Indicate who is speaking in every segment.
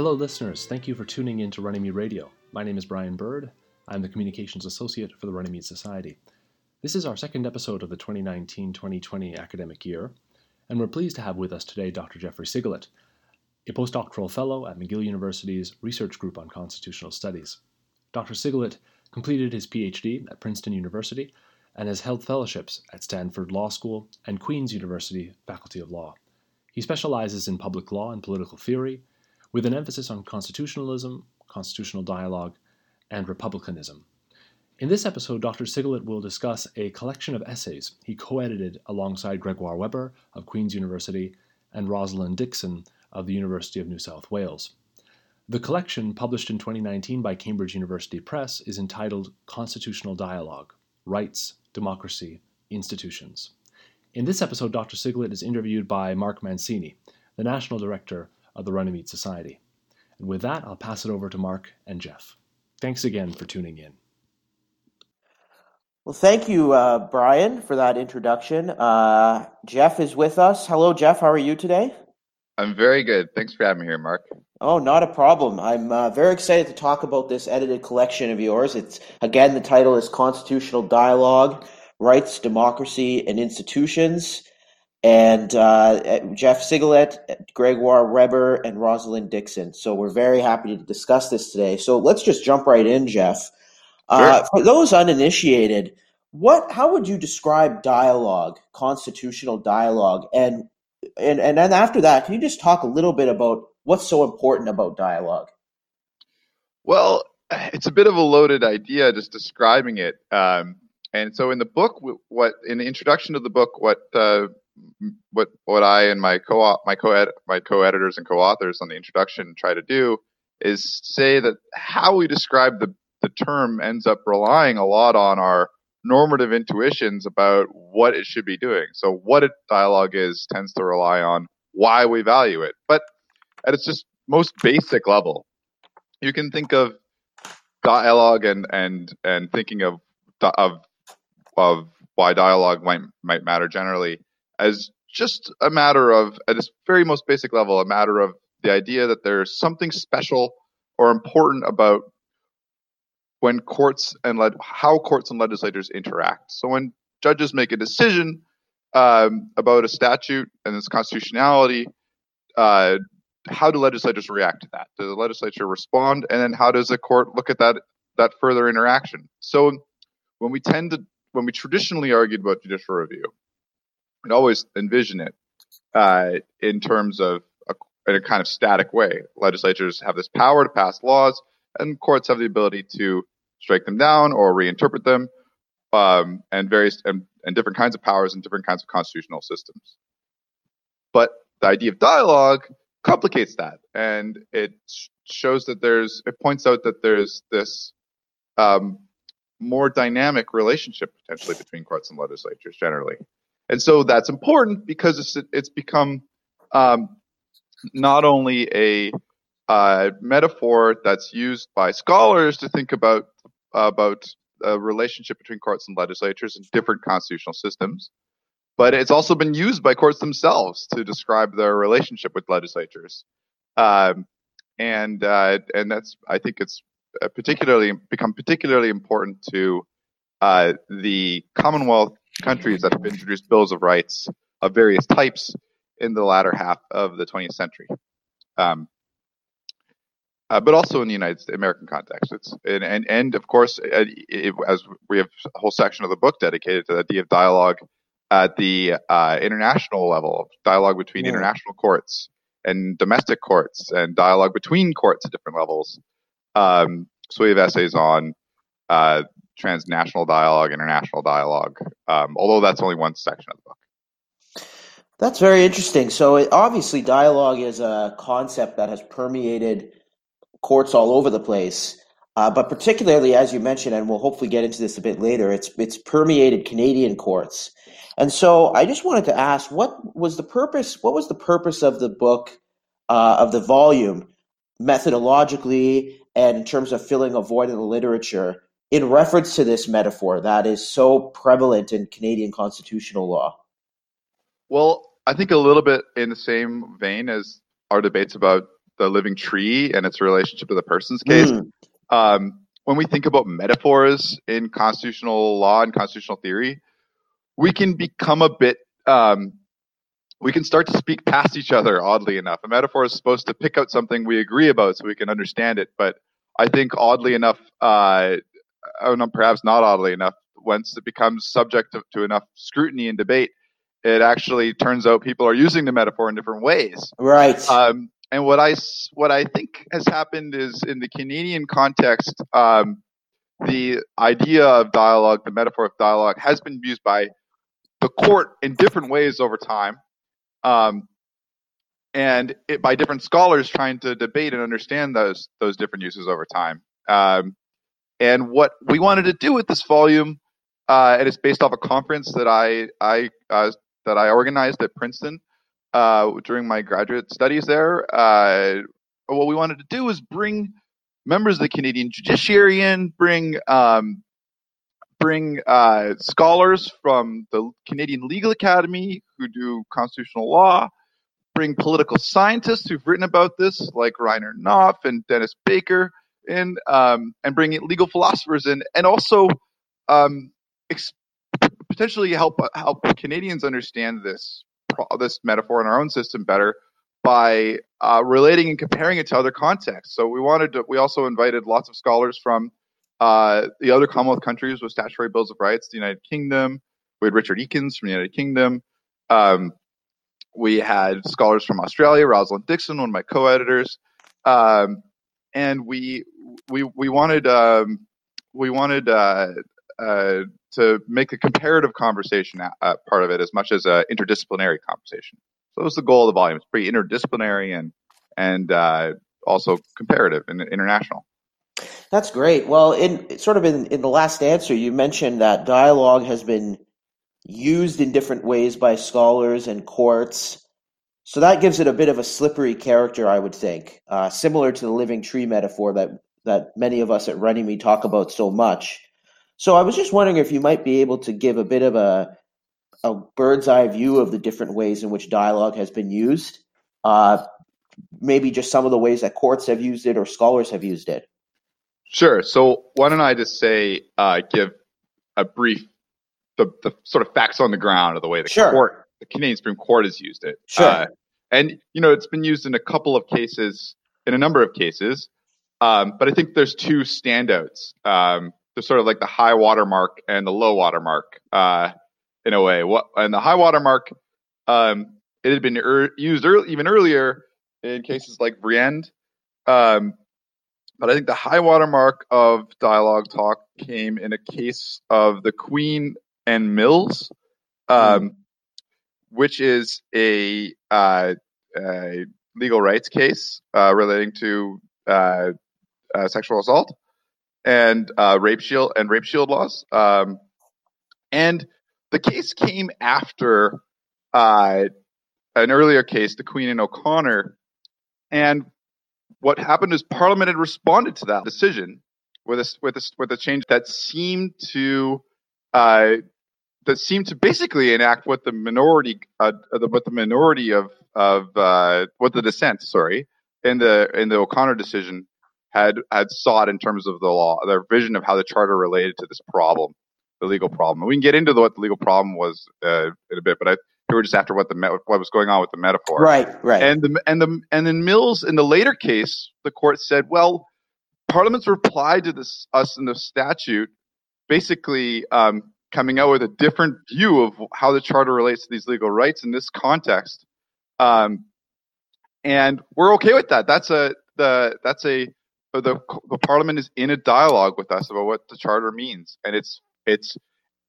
Speaker 1: Hello, listeners. Thank you for tuning in to Runnymede Radio. My name is Brian Bird. I'm the Communications Associate for the Runnymede Society. This is our second episode of the 2019 2020 academic year, and we're pleased to have with us today Dr. Jeffrey Sigalet, a postdoctoral fellow at McGill University's Research Group on Constitutional Studies. Dr. Sigalet completed his PhD at Princeton University and has held fellowships at Stanford Law School and Queen's University Faculty of Law. He specializes in public law and political theory with an emphasis on constitutionalism, constitutional dialogue, and republicanism. In this episode, Dr. Sigalet will discuss a collection of essays he co edited alongside Gregoire Webber of Queen's University and Rosalind Dixon of the University of New South Wales. The collection, published in 2019 by Cambridge University Press, is entitled Constitutional Dialogue Rights, Democracy, Institutions. In this episode, Dr. Sigalet is interviewed by Mark Mancini, the National Director of the Runnymede Society. And with that, I'll pass it over to Mark and Jeff. Thanks again for tuning in.
Speaker 2: Well, thank you, uh, Brian, for that introduction. Uh, Jeff is with us. Hello, Jeff. How are you today?
Speaker 3: I'm very good. Thanks for having me here, Mark.
Speaker 2: Oh, not a problem. I'm uh, very excited to talk about this edited collection of yours. It's again the title is Constitutional Dialogue: Rights, Democracy, and Institutions and uh, Jeff Sigalet, Gregoire Webber, and Rosalind Dixon. So we're very happy to discuss this today. So let's just jump right in, Jeff. Uh, sure. Uh, for those uninitiated, what how would you describe dialogue, constitutional dialogue, and and and then after that, can you just talk a little bit about what's so important about dialogue?
Speaker 3: Well, it's a bit of a loaded idea just describing it. Um, and so in the book, what in the introduction to the book, what uh, what what I and my co my co my co-editors and co-authors on the introduction try to do is say that how we describe the the term ends up relying a lot on our normative intuitions about what it should be doing. So what a dialogue is tends to rely on why we value it. But at its just most basic level, you can think of dialogue and and and thinking of of of why dialogue might might matter generally as just a matter of, at its very most basic level, a matter of the idea that there's something special or important about when courts and how courts and legislators interact. So when judges make a decision um, about a statute and its constitutionality, uh, how do legislators react to that? Does the legislature respond, and then how does the court look at that that further interaction? So when we tend to when we traditionally argued about judicial review, and always envision it uh, in terms of a, in a kind of static way. Legislatures have this power to pass laws, and courts have the ability to strike them down or reinterpret them, um, and various and, and different kinds of powers and different kinds of constitutional systems. But the idea of dialogue complicates that, and it shows that there's it points out that there's this um, more dynamic relationship potentially between courts and legislatures generally. And so that's important because it's, it's become um, not only a uh, metaphor that's used by scholars to think about about a relationship between courts and legislatures in different constitutional systems, but it's also been used by courts themselves to describe their relationship with legislatures. Um, and uh, and that's I think it's particularly become particularly important to uh, the Commonwealth countries that have introduced bills of rights of various types in the latter half of the 20th century. Um, uh, but also in the United States, American context. It's and and, and of course, it, it, as we have a whole section of the book dedicated to the idea of dialogue at the uh, international level, dialogue between yeah. international courts and domestic courts, and dialogue between courts at different levels. Um, so we have essays on uh, transnational dialogue, international dialogue, um, although that's only one section of the book.
Speaker 2: That's very interesting. So, it, obviously, dialogue is a concept that has permeated courts all over the place. Uh, but particularly, as you mentioned, and we'll hopefully get into this a bit later, it's it's permeated Canadian courts. And so, I just wanted to ask, what was the purpose? What was the purpose of the book, uh, of the volume, methodologically, and in terms of filling a void in the literature? In reference to this metaphor that is so prevalent in Canadian constitutional law?
Speaker 3: Well, I think a little bit in the same vein as our debates about the living tree and its relationship to the person's case. Mm. Um, when we think about metaphors in constitutional law and constitutional theory, we can become a bit um, we can start to speak past each other oddly enough a metaphor is supposed to pick out something we agree about so we can understand it but i think oddly enough uh, oh, no, perhaps not oddly enough once it becomes subject to, to, enough scrutiny and debate it actually turns out people are using the metaphor in different ways
Speaker 2: right
Speaker 3: um, and what i what i think has happened is in the canadian context um, the idea of dialogue the metaphor of dialogue has been used by the court in different ways over time um, and it, by different scholars trying to debate and understand those those different uses over time. Um, and what we wanted to do with this volume, uh, and it's based off a conference that I I uh, that I organized at Princeton uh, during my graduate studies there. Uh, what we wanted to do was bring members of the Canadian judiciary in, bring um, bring uh, scholars from the Canadian Legal Academy who do constitutional law, bring political scientists who've written about this, like Rainer Knopff and Dennis Baker, in, um, and bring legal philosophers in, and also um, ex- potentially help help Canadians understand this this metaphor in our own system better by uh, relating and comparing it to other contexts. So we wanted to. We also invited lots of scholars from uh, the other Commonwealth countries with statutory bills of rights, the United Kingdom. We had Richard Ekins from the United Kingdom. Um, we had scholars from Australia, Rosalind Dixon, one of my co-editors, um, and we we we wanted um, we wanted uh, uh, to make a comparative conversation uh, part of it as much as an interdisciplinary conversation. So that was the goal of the volume. It's pretty interdisciplinary and and uh, also comparative and international.
Speaker 2: That's great. Well, in sort of in, in the last answer, you mentioned that dialogue has been used in different ways by scholars and courts. So that gives it a bit of a slippery character, I would think, uh, similar to the living tree metaphor that that many of us at Runnymede talk about so much. So I was just wondering if you might be able to give a bit of a a bird's eye view of the different ways in which dialogue has been used. Uh, maybe just some of the ways that courts have used it or scholars have used it.
Speaker 3: Sure. So why don't I just say, uh, give a brief, the, the sort of facts on the ground of the way the sure. court, the Canadian Supreme Court has used it.
Speaker 2: Sure. Uh,
Speaker 3: and, you know, it's been used in a couple of cases, in a number of cases. Um, but I think there's two standouts. Um, there's sort of like the high water mark and the low water mark, uh, in a way. What, and the high water mark, um, it had been er- used early, even earlier in cases like Vriend. Um, but I think the high watermark of dialogue talk came in a case of the Queen and Mills, um. Which is a, uh, a, legal rights case uh, relating to uh, uh sexual assault and uh, rape shield and rape shield laws. Um, and the case came after uh, an earlier case, the Queen and O'Connor, and what happened is Parliament had responded to that decision with a with a, with a change that seemed to that seemed to basically enact what the minority uh, the, what the minority of of uh, what the dissent sorry in the in the O'Connor decision had had sought in terms of the law their vision of how the charter related to this problem the legal problem we can get into the, what the legal problem was uh, in a bit but I we were just after what the what was going on with the metaphor.
Speaker 2: Right, right.
Speaker 3: And the and the and then Mills in the later case, the court said, well, Parliament's reply to this us in the statute, basically um, coming out with a different view of how the charter relates to these legal rights in this context, um, and we're okay with that. That's a the that's a the, the Parliament is in a dialogue with us about what the charter means, and it's it's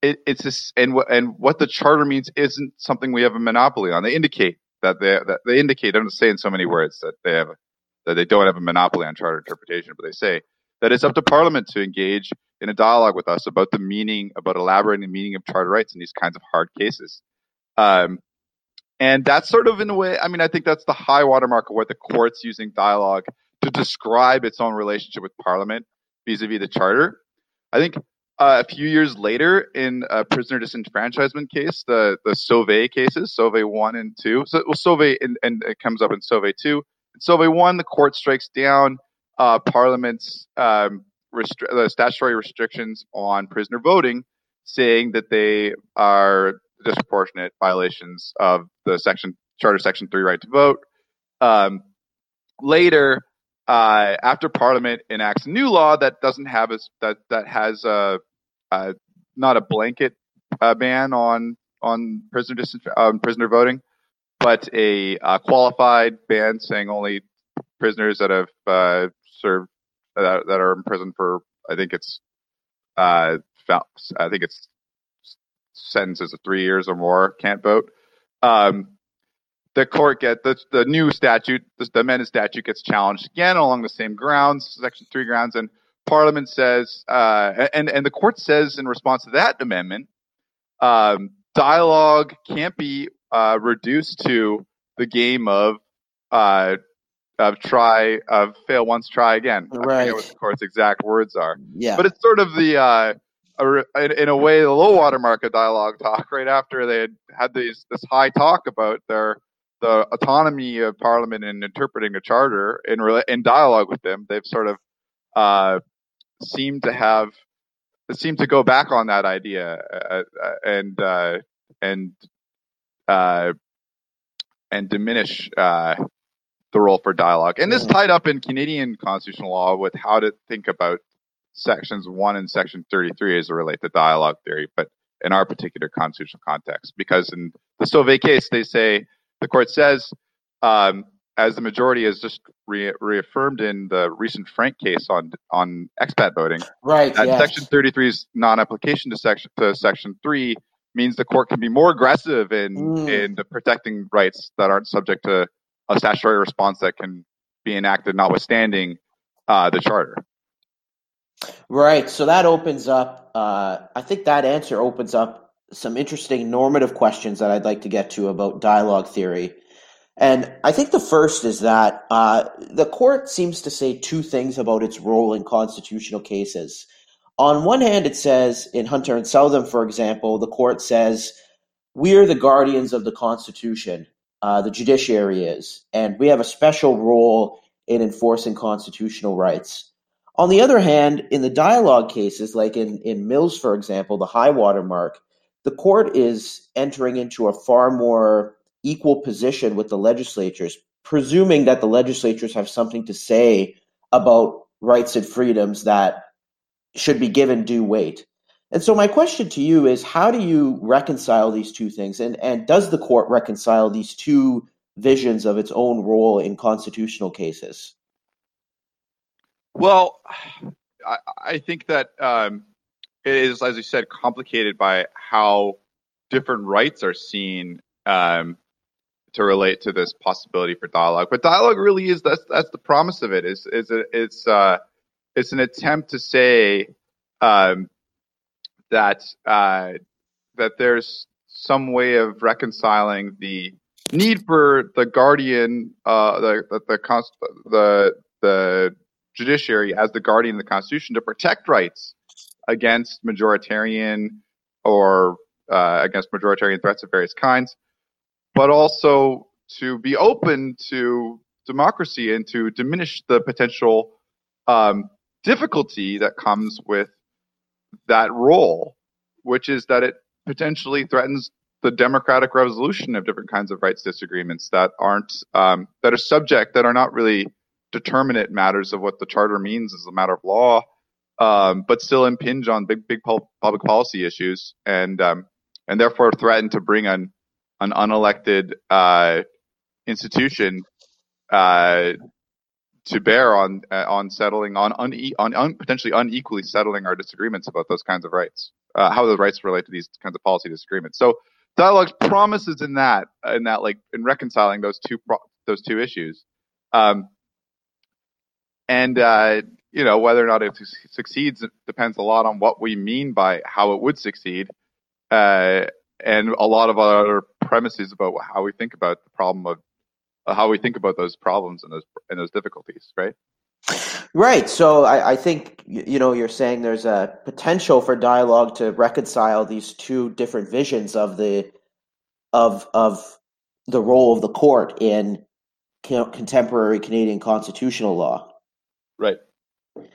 Speaker 3: it, it's this, and what and what the charter means isn't something we have a monopoly on. They indicate that they that they indicate. I'm say in so many words that they have that they don't have a monopoly on charter interpretation, but they say that it's up to Parliament to engage in a dialogue with us about the meaning, about elaborating the meaning of charter rights in these kinds of hard cases. Um, and that's sort of in a way. I mean, I think that's the high watermark of what the court's using dialogue to describe its own relationship with Parliament vis-a-vis the charter. I think uh, a few years later, in a prisoner disenfranchisement case, the the Sauvé cases, Sauvé one and two. So well, Sauvé and, and it comes up in Sauvé two. So by one, the court strikes down uh, Parliament's um, restri- the statutory restrictions on prisoner voting, saying that they are disproportionate violations of the section Charter Section Three right to vote. Um, later, uh, after Parliament enacts a new law that doesn't have a that that has a, a not a blanket uh, ban on on prisoner dis- um, prisoner voting, but a uh, qualified ban saying only prisoners that have uh, served that, that are in prison for I think it's uh, I think it's sentences of three years or more can't vote. Um, the court get the, the new statute, the, the amended statute gets challenged again along the same grounds, section three grounds, and Parliament says, uh, and and the court says in response to that amendment, um, dialogue can't be uh, reduced to the game of uh, of try of fail once, try again.
Speaker 2: Right.
Speaker 3: I what the court's exact words are.
Speaker 2: Yeah.
Speaker 3: But it's sort of the uh, in, in a way the low water mark of dialogue talk right after they had had these this high talk about their the autonomy of Parliament in interpreting a charter in in dialogue with them. They've sort of uh, seemed to have seemed to go back on that idea uh, uh and uh, and uh, and diminish uh, the role for dialogue. And this tied up in Canadian constitutional law with how to think about sections one and section 33 as it relate to dialogue theory, but in our particular constitutional context, because in the Sauvé case, they say the court says, um, as the majority has just re- reaffirmed in the recent Frank case on on expat voting,
Speaker 2: right?
Speaker 3: That
Speaker 2: yes.
Speaker 3: Section 33's non-application to section to Section three means the court can be more aggressive in mm. in protecting rights that aren't subject to a statutory response that can be enacted, notwithstanding uh, the charter.
Speaker 2: Right. So that opens up. Uh, I think that answer opens up some interesting normative questions that I'd like to get to about dialogue theory. And I think the first is that uh, the court seems to say two things about its role in constitutional cases. On one hand, it says in Hunter and Southam, for example, the court says, We are the guardians of the Constitution, uh, the judiciary is, and we have a special role in enforcing constitutional rights. On the other hand, in the dialogue cases, like in, in Mills, for example, the high water mark, the court is entering into a far more equal position with the legislatures, presuming that the legislatures have something to say about rights and freedoms that should be given due weight. And so my question to you is how do you reconcile these two things and and does the court reconcile these two visions of its own role in constitutional cases?
Speaker 3: Well, I, I think that um, it is, as you said, complicated by how different rights are seen um, to relate to this possibility for dialogue. But dialogue really is that's that's the promise of it. Is is it, it's uh, it's an attempt to say um, that uh, that there's some way of reconciling the need for the guardian, uh, the the the, the judiciary as the guardian of the Constitution to protect rights against majoritarian or uh, against majoritarian threats of various kinds, but also to be open to democracy and to diminish the potential um, difficulty that comes with that role, which is that it potentially threatens the democratic resolution of different kinds of rights disagreements that aren't um, that are subject that are not really determinate matters of what the charter means as a matter of law, um, but still impinge on big, big public policy issues, and um, and therefore threaten to bring an an unelected uh, institution uh, to bear on uh, on settling on une- on un- potentially unequally settling our disagreements about those kinds of rights, uh, how those rights relate to these kinds of policy disagreements. So dialogues promises in that in that like in reconciling those two pro- those two issues. Um, and uh, you know whether or not it succeeds depends a lot on what we mean by how it would succeed, uh, and a lot of other premises about how we think about the problem of Uh, how we think about those problems and those and those difficulties, right?
Speaker 2: Right. So I, I, think you know you're saying there's a potential for dialogue to reconcile these two different visions of the of of the role of the court in contemporary Canadian constitutional law.
Speaker 3: Right.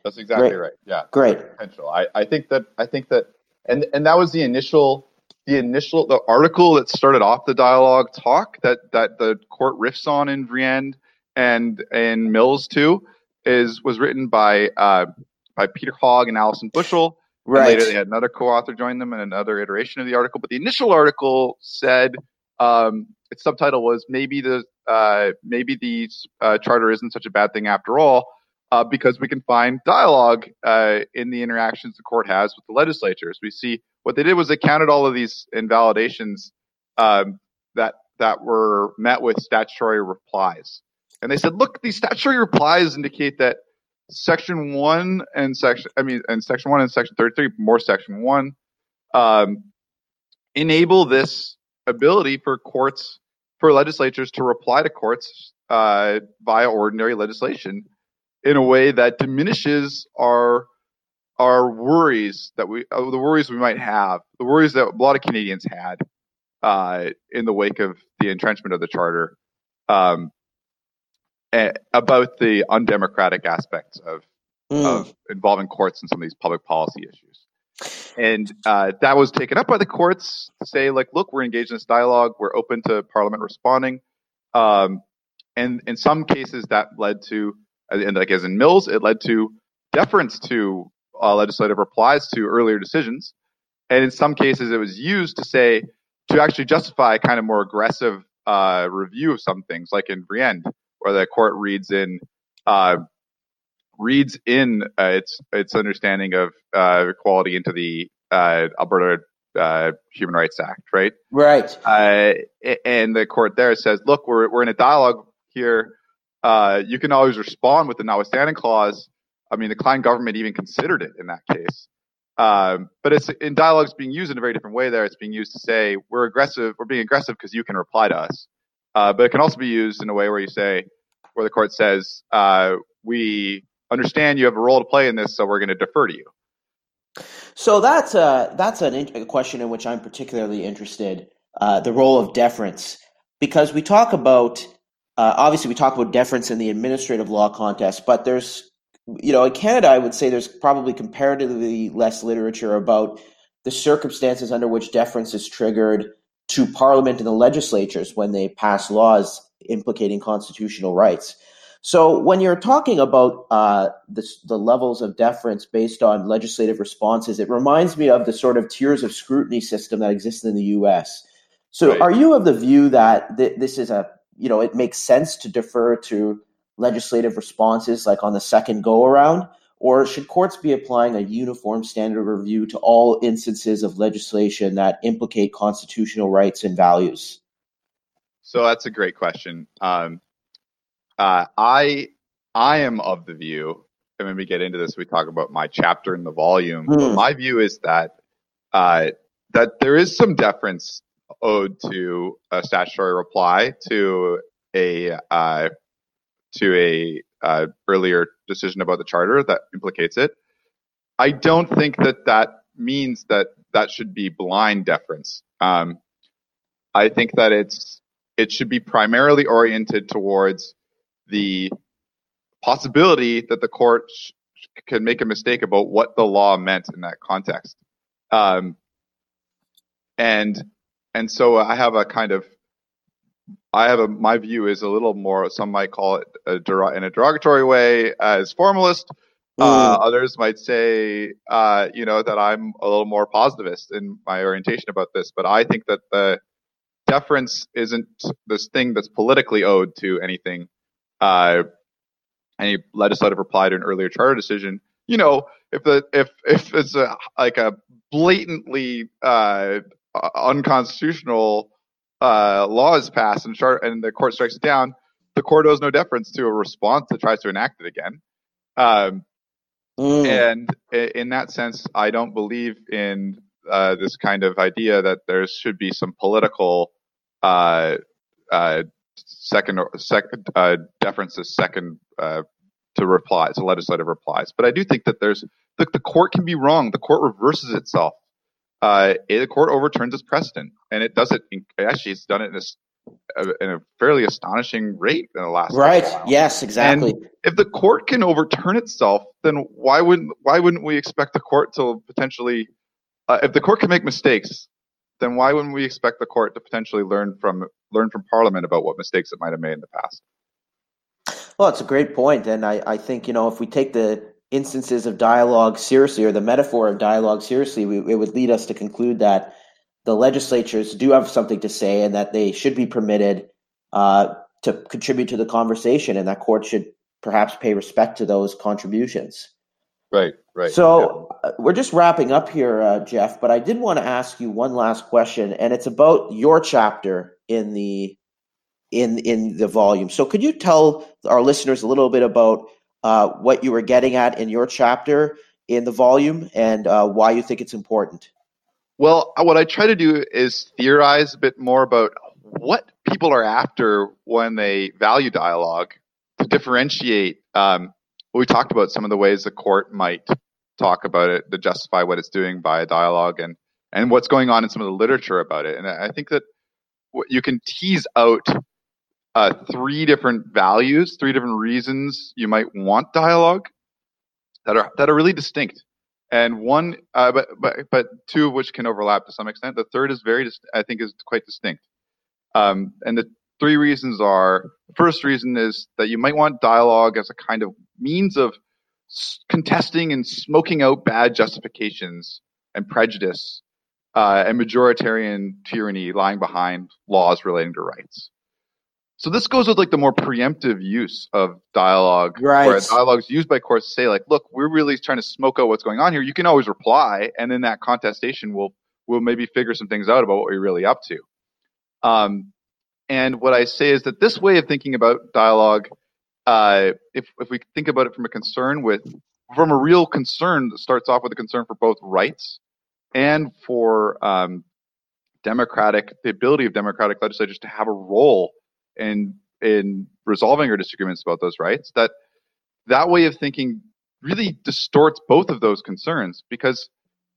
Speaker 3: That's exactly Great. right. Yeah.
Speaker 2: Great.
Speaker 3: Potential. I, I think that I think that and and that was the initial the initial the article that started off the dialogue talk that that the court riffs on in Vriend and in Mills too is was written by uh, by Peter Hogg and Alison Bushell. Right. And later, they had another co-author join them in another iteration of the article. But the initial article said um, its subtitle was maybe the uh, maybe the uh, charter isn't such a bad thing after all uh, because we can find dialogue uh, in the interactions the court has with the legislatures. We see what they did was they counted all of these invalidations um, that that were met with statutory replies, and they said, look, these statutory replies indicate that section one and section I mean and section one and section thirty three, more section one, um, enable this ability for courts for legislatures to reply to courts uh, via ordinary legislation in a way that diminishes our our worries that we uh, the worries we might have, the worries that a lot of Canadians had uh, in the wake of the entrenchment of the charter um, about the undemocratic aspects of mm. of involving courts in some of these public policy issues. And uh, that was taken up by the courts to say, like, look, we're engaged in this dialogue. We're open to Parliament responding. Um, and in some cases, that led to and like as in Mills, it led to deference to uh, legislative replies to earlier decisions. And in some cases, it was used to say, to actually justify a kind of more aggressive uh, review of some things, like in Vriend, where the court reads in, uh, reads in uh, its its understanding of uh, equality into the uh, Alberta Human Rights Act, right?
Speaker 2: Right.
Speaker 3: and the court there says, look, we're we're in a dialogue here uh, you can always respond with the notwithstanding clause. I mean, the Klein government even considered it in that case. Um, but it's in dialogues being used in a very different way there. It's being used to say, we're aggressive, we're being aggressive because you can reply to us. Uh, but it can also be used in a way where you say, where the court says, uh, we understand you have a role to play in this, so we're going to defer to you.
Speaker 2: So that's a, that's an, a question in which I'm particularly interested, uh, the role of deference, because we talk about uh, obviously, we talk about deference in the administrative law context, but there's, you know, in Canada, I would say there's probably comparatively less literature about the circumstances under which deference is triggered to Parliament and the legislatures when they pass laws implicating constitutional rights. So, when you're talking about uh, the, the levels of deference based on legislative responses, it reminds me of the sort of tiers of scrutiny system that exists in the U.S. So, right. are you of the view that th- this is a you know, it makes sense to defer to legislative responses like on the second go around? Or should courts be applying a uniform standard review to all instances of legislation that implicate constitutional rights and values?
Speaker 3: So that's a great question. Um, uh, I I am of the view, and when we get into this, we talk about my chapter in the volume. Mm. my view is that uh, that there is some deference owed to a statutory reply to a uh, to a uh, earlier decision about the charter that implicates it. I don't think that that means that that should be blind deference. Um, I think that it's it should be primarily oriented towards the possibility that the court sh- can make a mistake about what the law meant in that context. Um, and and so I have a kind of I have a my view is a little more. Some might call it a, in a derogatory way as formalist. Uh, mm. Others might say, uh, you know, that I'm a little more positivist in my orientation about this. But I think that the deference isn't this thing that's politically owed to anything, uh, any legislative reply to an earlier charter decision. You know, if the if if it's a like a blatantly uh, unconstitutional uh, law is passed and, chart, and the court strikes it down, the court owes no deference to a response that tries to enact it again. Um, mm. And in that sense, I don't believe in uh, this kind of idea that there should be some political uh, uh, second second uh, deference to second uh, to replies, to legislative replies. But I do think that there's the, the court can be wrong. The court reverses itself uh, the court overturns its precedent, and it does it. In, actually, it's done it in a, in a fairly astonishing rate in the last
Speaker 2: right. Yes, exactly.
Speaker 3: And if the court can overturn itself, then why wouldn't why wouldn't we expect the court to potentially, uh, if the court can make mistakes, then why wouldn't we expect the court to potentially learn from learn from Parliament about what mistakes it might have made in the past?
Speaker 2: Well, it's a great point, and I, I think you know if we take the instances of dialogue seriously or the metaphor of dialogue seriously, we, it would lead us to conclude that the legislatures do have something to say and that they should be permitted uh, to contribute to the conversation, and that courts should perhaps pay respect to those contributions.
Speaker 3: Right, right.
Speaker 2: So yeah. Uh, we're just wrapping up here, uh, Jeff. But I did want to ask you one last question, and it's about your chapter in the in in the volume. So could you tell our listeners a little bit about uh, what you were getting at in your chapter in the volume and uh, why you think it's important?
Speaker 3: Well, uh, what I try to do is theorize a bit more about what people are after when they value dialogue to differentiate um, we talked about some of the ways the court might talk about it to justify what it's doing by a dialogue and and what's going on in some of the literature about it and i think that what you can tease out uh, three different values three different reasons you might want dialogue that are that are really distinct. And one uh, but but but two of which can overlap to some extent. The third is very i think is quite distinct. Um, and the three reasons are the first reason is that you might want dialogue as a kind of means of contesting and smoking out bad justifications and prejudice uh, and majoritarian tyranny lying behind laws relating to rights. So this goes with like the more preemptive use of dialogue,
Speaker 2: right.
Speaker 3: where dialogues used by courts to say like, look, we're really trying to smoke out what's going on here. You can always reply, and then that contestation will will maybe figure some things out about what we're really up to. Um, and what I say is that this way of thinking about dialogue, uh, if if we think about it from a concern with from a real concern that starts off with a concern for both rights and for um, democratic the ability of democratic legislatures to have a role in in resolving our disagreements about those rights that that way of thinking really distorts both of those concerns because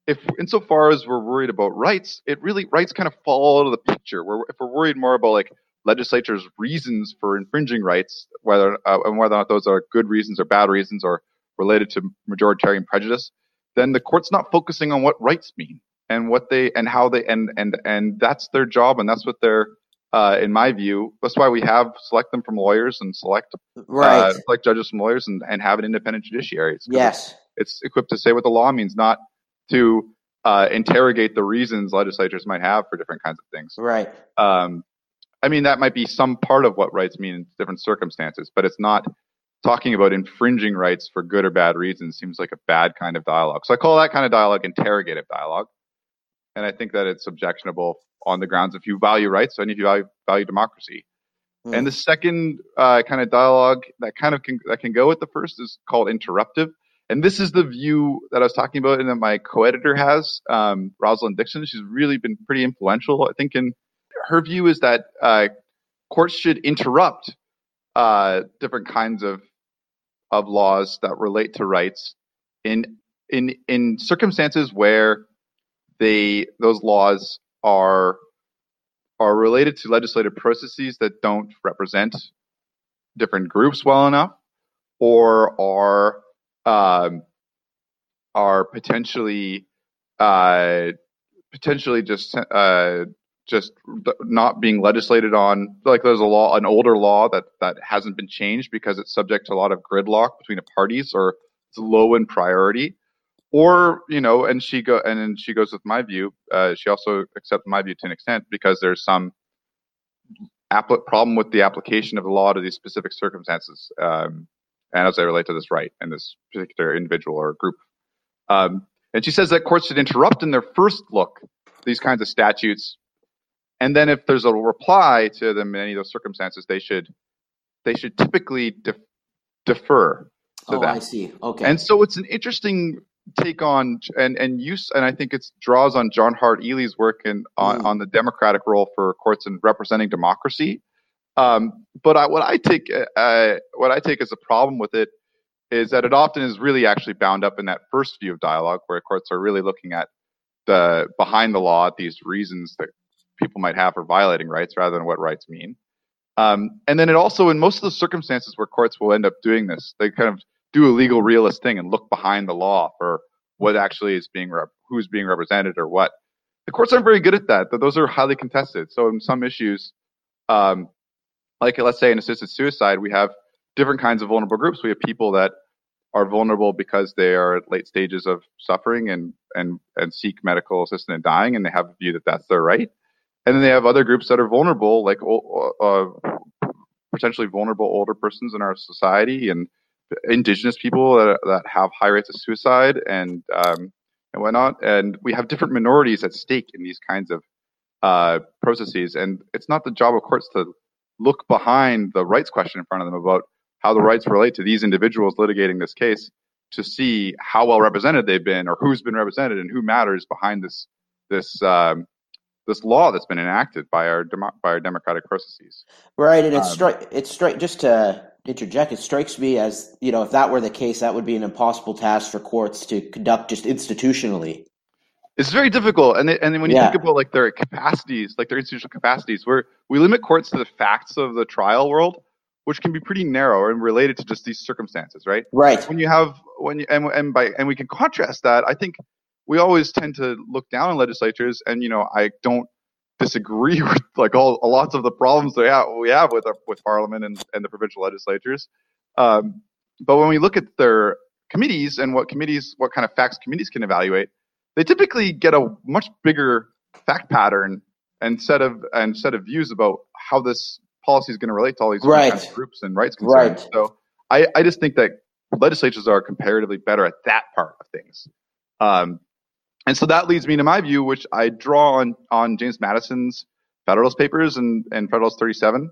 Speaker 3: if insofar as we're worried about rights, it really rights kind of fall out of the picture. Where if we're worried more about like legislatures' reasons for infringing rights, whether uh, and whether or not those are good reasons or bad reasons or related to majoritarian prejudice, then the court's not focusing on what rights mean and what they and how they and and and that's their job and that's what they're uh, in my view, that's why we have select them from lawyers and select uh,
Speaker 2: right.
Speaker 3: uh, select judges from lawyers and, and have an independent judiciary.
Speaker 2: It's yes,
Speaker 3: it's, it's, equipped to say what the law means, not to uh, interrogate the reasons legislatures might have for different kinds of things.
Speaker 2: Right.
Speaker 3: Um, I mean, that might be some part of what rights mean in different circumstances, but it's not talking about infringing rights for good or bad reasons seems like a bad kind of dialogue. So I call that kind of dialogue interrogative dialogue. And I think that it's objectionable on the grounds if you value rights and if you value, value democracy. Mm. And the second uh, kind of dialogue that kind of can, that can go with the first is called interruptive. And this is the view that I was talking about and that my co-editor has, um, Rosalind Dixon. She's really been pretty influential, I think, in her view is that uh, courts should interrupt uh, different kinds of of laws that relate to rights in in in circumstances where they those laws are are related to legislative processes that don't represent different groups well enough or are um, are potentially uh, potentially just uh, just not being legislated on. Like there's a law, an older law that that hasn't been changed because it's subject to a lot of gridlock between the parties, or it's low in priority. Or you know, and she go and then she goes with my view. Uh, she also accepts my view to an extent because there's some appl- problem with the application of the law to these specific circumstances. Um, and as they relate to this right and this particular individual or group. Um, and she says that courts should interrupt in their first look these kinds of statutes, and then if there's a reply to them in any of those circumstances, they should they should typically def- defer to
Speaker 2: oh,
Speaker 3: them.
Speaker 2: I see. Okay.
Speaker 3: And so it's an interesting take on and and use and I think it draws on John Hart Ely's work in on, mm. on the democratic role for courts in representing democracy um, but I, what I take uh, what I take as a problem with it is that it often is really actually bound up in that first view of dialogue, where courts are really looking at the behind the law, at these reasons that people might have for violating rights rather than what rights mean. Um, and then it also, in most of the circumstances where courts will end up doing this, they kind of do a legal realist thing and look behind the law for what actually is being rep- who's being represented or what. The courts aren't very good at that. Those are highly contested. So in some issues, um, like let's say in assisted suicide, we have different kinds of vulnerable groups. We have people that are vulnerable because they are at late stages of suffering and and and seek medical assistance and dying, and they have a view that that's their right. And then they have other groups that are vulnerable, like uh, potentially vulnerable older persons in our society and indigenous people that, that have high rates of suicide and um, and whatnot. And we have different minorities at stake in these kinds of uh, processes. And it's not the job of courts to look behind the rights question in front of them about how the rights relate to these individuals litigating this case to see how well represented they've been or who's been represented and who matters behind this this um, this law that's been enacted by our by our democratic processes.
Speaker 2: Right, and it's um, stri- it's stri- just to interject. It strikes me as you know if that were the case, that would be an impossible task for courts to conduct just institutionally.
Speaker 3: It's very difficult, and they, and when you yeah. think about like their capacities, like their institutional capacities, where we limit courts to the facts of the trial world, which can be pretty narrow and related to just these circumstances, right?
Speaker 2: Right.
Speaker 3: When you have when you and and by and we can contrast that, I think we always tend to look down on legislatures, and you know, I don't disagree with like all lots of the problems we have, we have with our, with Parliament and, and the provincial legislatures. Um, but when we look at their committees and what committees, what kind of facts committees can evaluate, they typically get a much bigger fact pattern and set of and set of views about how this policy is going to relate to all these
Speaker 2: right.
Speaker 3: kind of groups and rights concerns. Right. So I, I just think that legislatures are comparatively better at that part of things. Um, and so that leads me to my view, which I draw on, on James Madison's Federalist Papers and, and Federalist 37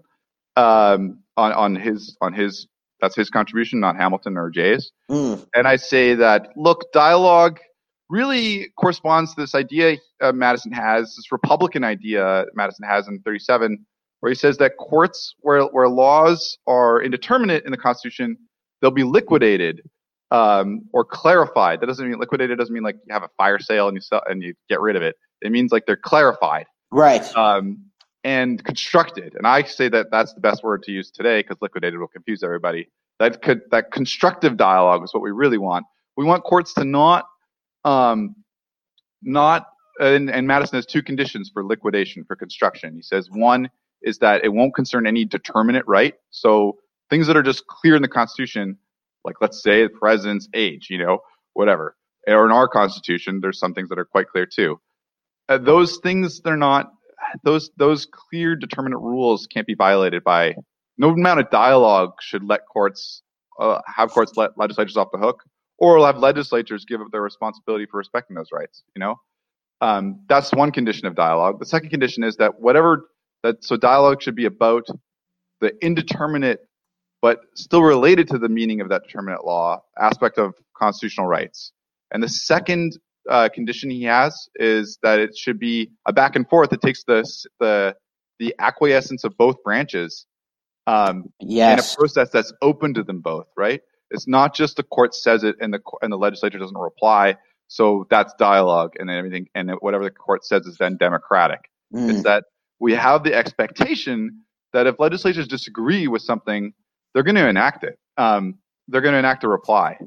Speaker 3: um, on, on his on his that's his contribution, not Hamilton or Jay's. Mm. And I say that look, dialogue really corresponds to this idea uh, Madison has, this Republican idea Madison has in 37, where he says that courts where where laws are indeterminate in the Constitution, they'll be liquidated um, or clarified. That doesn't mean liquidated. Doesn't mean like you have a fire sale and you sell and you get rid of it. It means like they're clarified,
Speaker 2: right?
Speaker 3: Um, and constructed. And I say that that's the best word to use today because liquidated will confuse everybody. That could that constructive dialogue is what we really want. We want courts to not um, not and, and Madison has two conditions for liquidation for construction. He says one is that it won't concern any determinate right. So things that are just clear in the Constitution like let's say the president's age, you know, whatever. Or in our constitution, there's some things that are quite clear too. Uh, those things they're not those those clear determinate rules can't be violated by no amount of dialogue should let courts uh, have courts let legislatures off the hook or have legislatures give up their responsibility for respecting those rights you know um, that's one condition of dialogue the second condition is that whatever that so dialogue should be about the indeterminate but still related to the meaning of that determinate law aspect of constitutional rights. And the second uh, condition he has is that it should be a back and forth. It takes the the the acquiescence of both branches um,
Speaker 2: yes.
Speaker 3: in a process that's open to them both. Right? It's not just the court says it and the and the legislature doesn't reply. So that's dialogue and everything, and whatever the court says is then democratic. Mm. It's that we have the expectation that if legislatures disagree with something they're going to enact it. Um, they're going to enact a reply.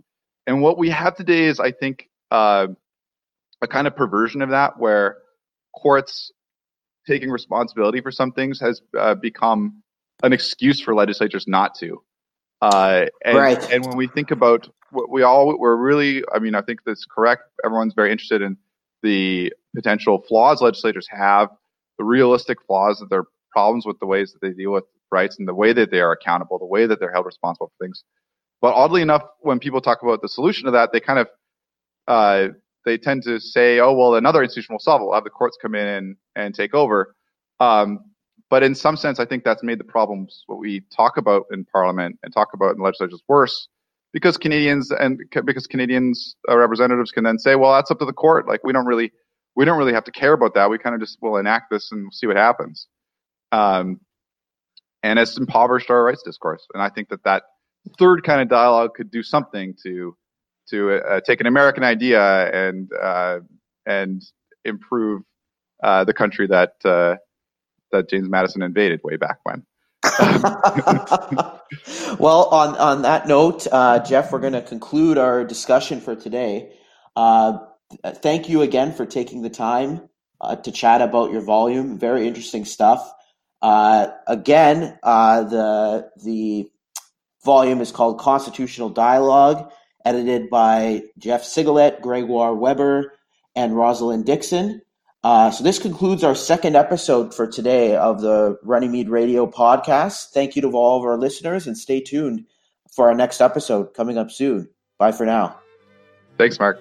Speaker 3: And what we have today is, I think, uh, a kind of perversion of that where courts taking responsibility for some things has uh, become an excuse for legislatures not to. Uh, and,
Speaker 2: right.
Speaker 3: and when we think about what we all, we're really, I mean, I think that's correct. Everyone's very interested in the potential flaws legislators have, the realistic flaws that their problems with the ways that they deal with rights and the way that they are accountable, the way that they're held responsible for things. But oddly enough, when people talk about the solution to that, they kind of uh, they tend to say, "Oh, well, another institution will solve it. We'll have the courts come in and, and take over." Um, but in some sense, I think that's made the problems what we talk about in Parliament and talk about in legislatures worse, because Canadians and because Canadians uh, representatives can then say, "Well, that's up to the court. Like we don't really we don't really have to care about that. We kind of just will enact this and see what happens." Um, and it's impoverished our rights discourse. And I think that that third kind of dialogue could do something to to uh, take an American idea and uh, and improve uh, the country that uh, that James Madison invaded way back when.
Speaker 2: well, on on that note, uh, Jeff, we're going to conclude our discussion for today. Uh, thank you again for taking the time to chat about your volume. Very interesting stuff. Uh, again, uh, the the volume is called Constitutional Dialogue, edited by Jeff Sigalet, Gregoire Webber, and Rosalind Dixon. Uh, so this concludes our second episode for today of the Runnymede Radio podcast. Thank you to all of our listeners, and stay tuned for our next episode coming up soon. Bye for now.
Speaker 3: Thanks, Mark.